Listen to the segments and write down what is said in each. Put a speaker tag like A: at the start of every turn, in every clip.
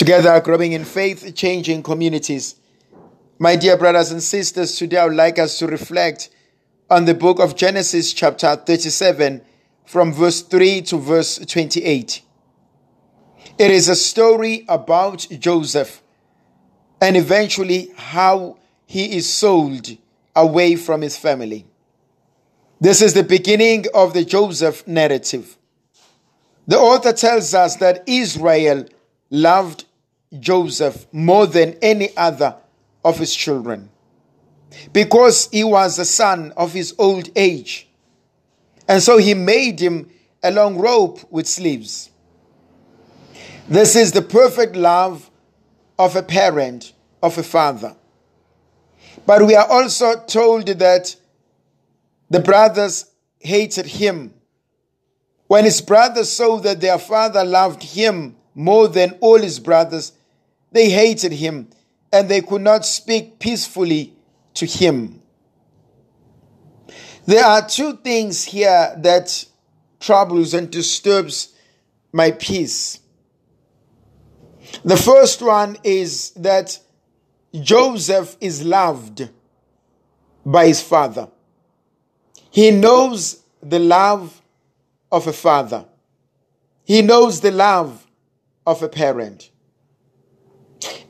A: Together, growing in faith, changing communities. My dear brothers and sisters, today I would like us to reflect on the book of Genesis, chapter 37, from verse 3 to verse 28. It is a story about Joseph and eventually how he is sold away from his family. This is the beginning of the Joseph narrative. The author tells us that Israel loved Joseph more than any other of his children because he was the son of his old age. And so he made him a long rope with sleeves. This is the perfect love of a parent, of a father. But we are also told that the brothers hated him. When his brothers saw that their father loved him more than all his brothers, they hated him and they could not speak peacefully to him. There are two things here that troubles and disturbs my peace. The first one is that Joseph is loved by his father. He knows the love of a father. He knows the love of a parent.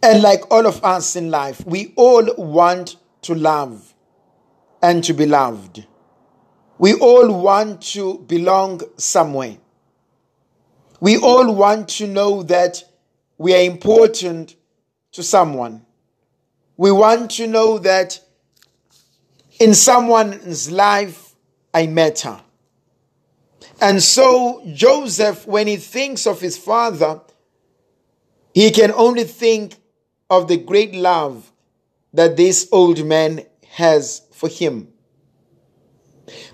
A: And like all of us in life, we all want to love and to be loved. We all want to belong somewhere. We all want to know that we are important to someone. We want to know that in someone's life I matter. And so Joseph, when he thinks of his father, he can only think of the great love that this old man has for him.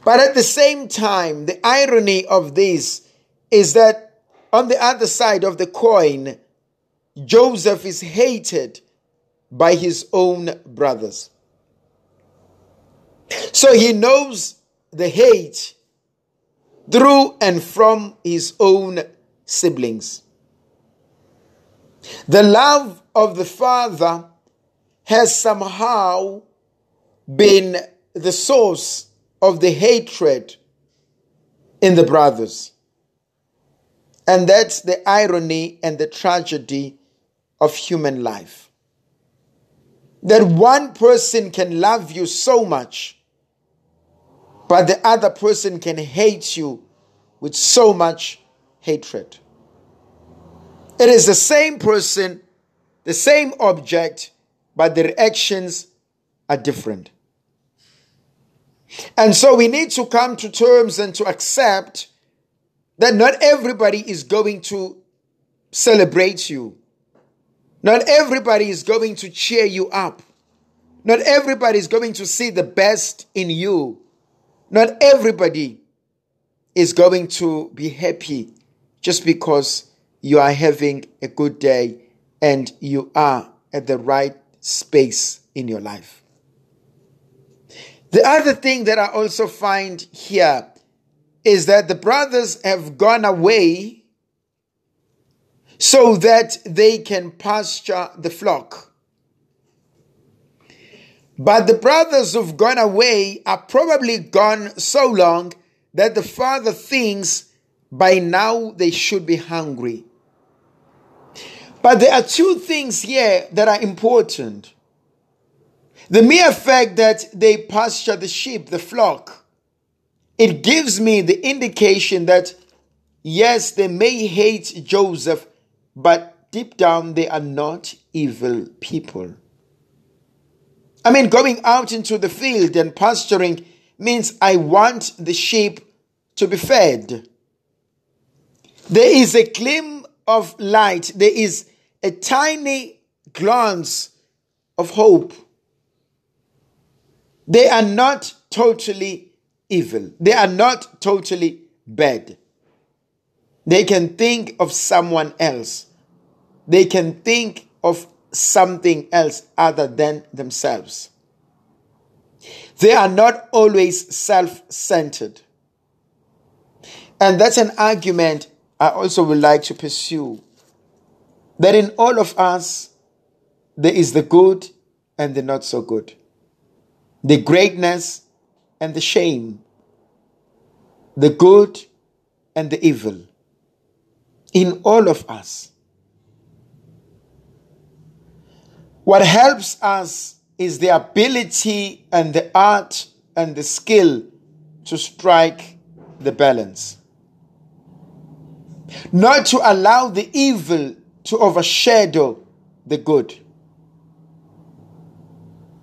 A: But at the same time, the irony of this is that on the other side of the coin, Joseph is hated by his own brothers. So he knows the hate through and from his own siblings. The love of the Father has somehow been the source of the hatred in the brothers. And that's the irony and the tragedy of human life. That one person can love you so much, but the other person can hate you with so much hatred. It is the same person, the same object, but the reactions are different. And so we need to come to terms and to accept that not everybody is going to celebrate you. Not everybody is going to cheer you up. Not everybody is going to see the best in you. Not everybody is going to be happy just because you are having a good day and you are at the right space in your life. The other thing that I also find here is that the brothers have gone away so that they can pasture the flock. But the brothers who've gone away are probably gone so long that the father thinks by now they should be hungry. But there are two things here that are important. The mere fact that they pasture the sheep, the flock, it gives me the indication that yes, they may hate Joseph, but deep down they are not evil people. I mean, going out into the field and pasturing means I want the sheep to be fed. There is a gleam of light, there is a tiny glance of hope. They are not totally evil, they are not totally bad. They can think of someone else, they can think of something else other than themselves. They are not always self centered. And that's an argument I also would like to pursue. that in all of us there is the good and the not so good, the greatness and the shame, the good and the evil. In all of us. What helps us is the ability and the art and the skill to strike the balance. Not to allow the evil to overshadow the good.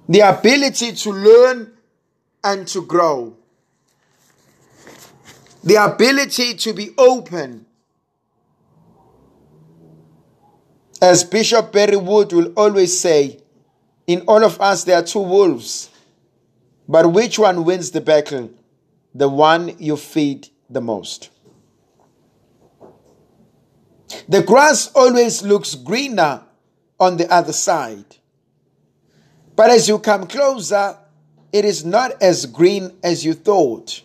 A: The ability to learn and to grow. The ability to be open. As Bishop Barry Wood will always say, in all of us there are two wolves, but which one wins the battle? The one you feed the most. The grass always looks greener on the other side. But as you come closer, it is not as green as you thought.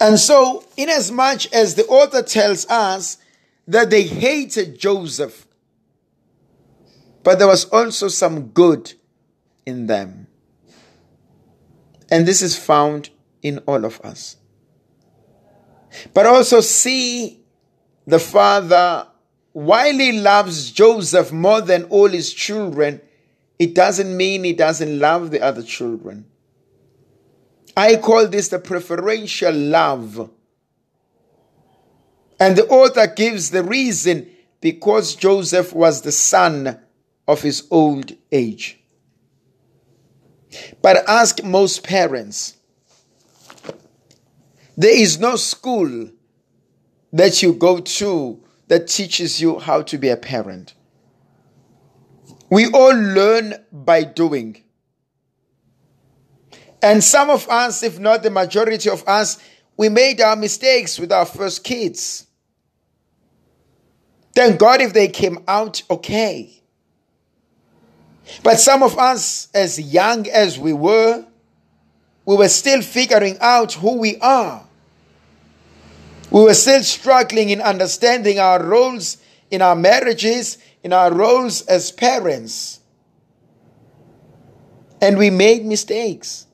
A: And so, inasmuch as the author tells us that they hated Joseph, but there was also some good in them. And this is found in all of us. But also see the father, while he loves Joseph more than all his children, it doesn't mean he doesn't love the other children. I call this the preferential love. And the author gives the reason because Joseph was the son of his old age. But ask most parents. There is no school that you go to that teaches you how to be a parent. We all learn by doing. And some of us, if not the majority of us, we made our mistakes with our first kids. Thank God if they came out okay. But some of us, as young as we were, we were still figuring out who we are. We were still struggling in understanding our roles in our marriages, in our roles as parents. And we made mistakes.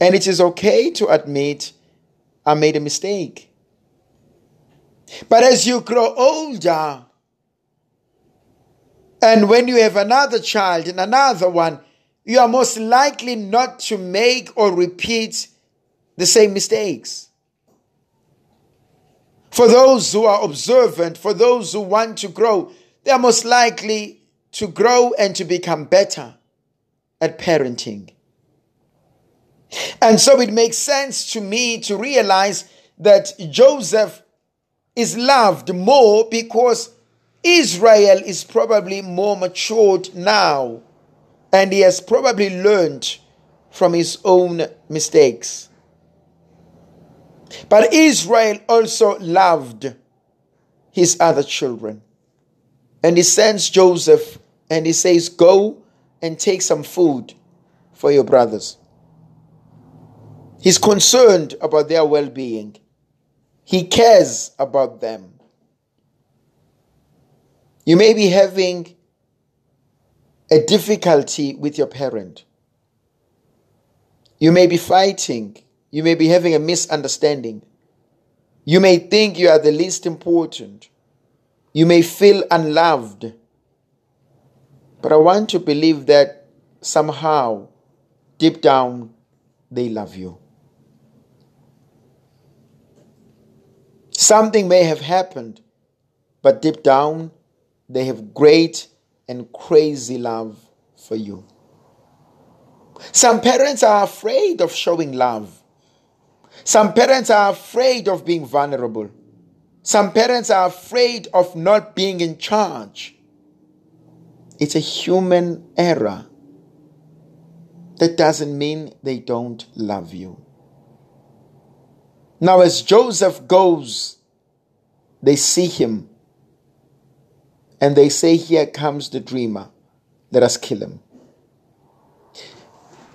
A: And it is okay to admit, I made a mistake. But as you grow older, and when you have another child and another one, you are most likely not to make or repeat the same mistakes. For those who are observant, for those who want to grow, they are most likely to grow and to become better at parenting. And so it makes sense to me to realize that Joseph is loved more because Israel is probably more matured now and he has probably learned from his own mistakes. But Israel also loved his other children. And he sends Joseph and he says, Go and take some food for your brothers. He's concerned about their well being, he cares about them. You may be having a difficulty with your parent. You may be fighting. You may be having a misunderstanding. You may think you are the least important. You may feel unloved. But I want to believe that somehow, deep down, they love you. Something may have happened, but deep down, they have great and crazy love for you. Some parents are afraid of showing love. Some parents are afraid of being vulnerable. Some parents are afraid of not being in charge. It's a human error. That doesn't mean they don't love you. Now, as Joseph goes, they see him and they say, Here comes the dreamer. Let us kill him.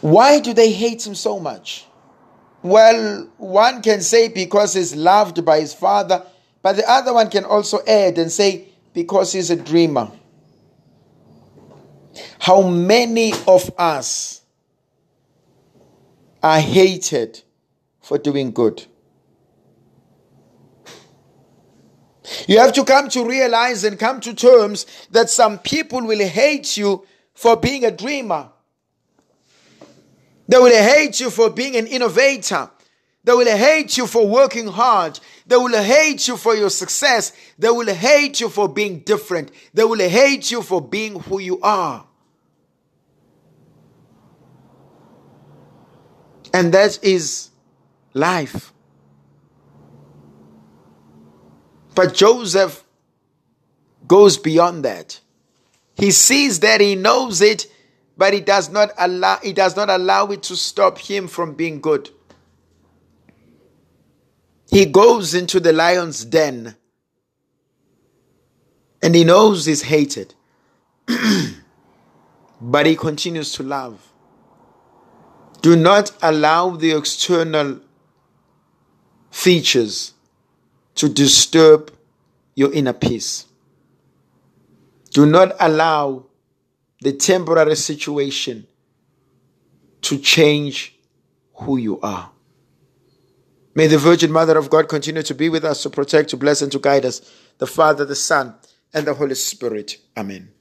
A: Why do they hate him so much? Well, one can say because he's loved by his father, But the other one can also add and say, because he's a dreamer. How many of us are hated for doing good? You have to come to realize and come to terms that some people will hate you for being a dreamer. They will hate you for being an innovator. They will hate you for working hard. They will hate you for your success. They will hate you for being different. They will hate you for being who you are. And that is life. But Joseph goes beyond that. He sees that he knows it, but it does not allow he does not allow it to stop him from being good. He goes into the lion's den and he knows he's hated. but he continues to love. Do not allow the external features to disturb your inner peace. Do not allow the temporary situation to change who you are. May the Virgin Mother of God continue to be with us, to protect, to bless, and to guide us, the Father, the Son, and the Holy Spirit. Amen.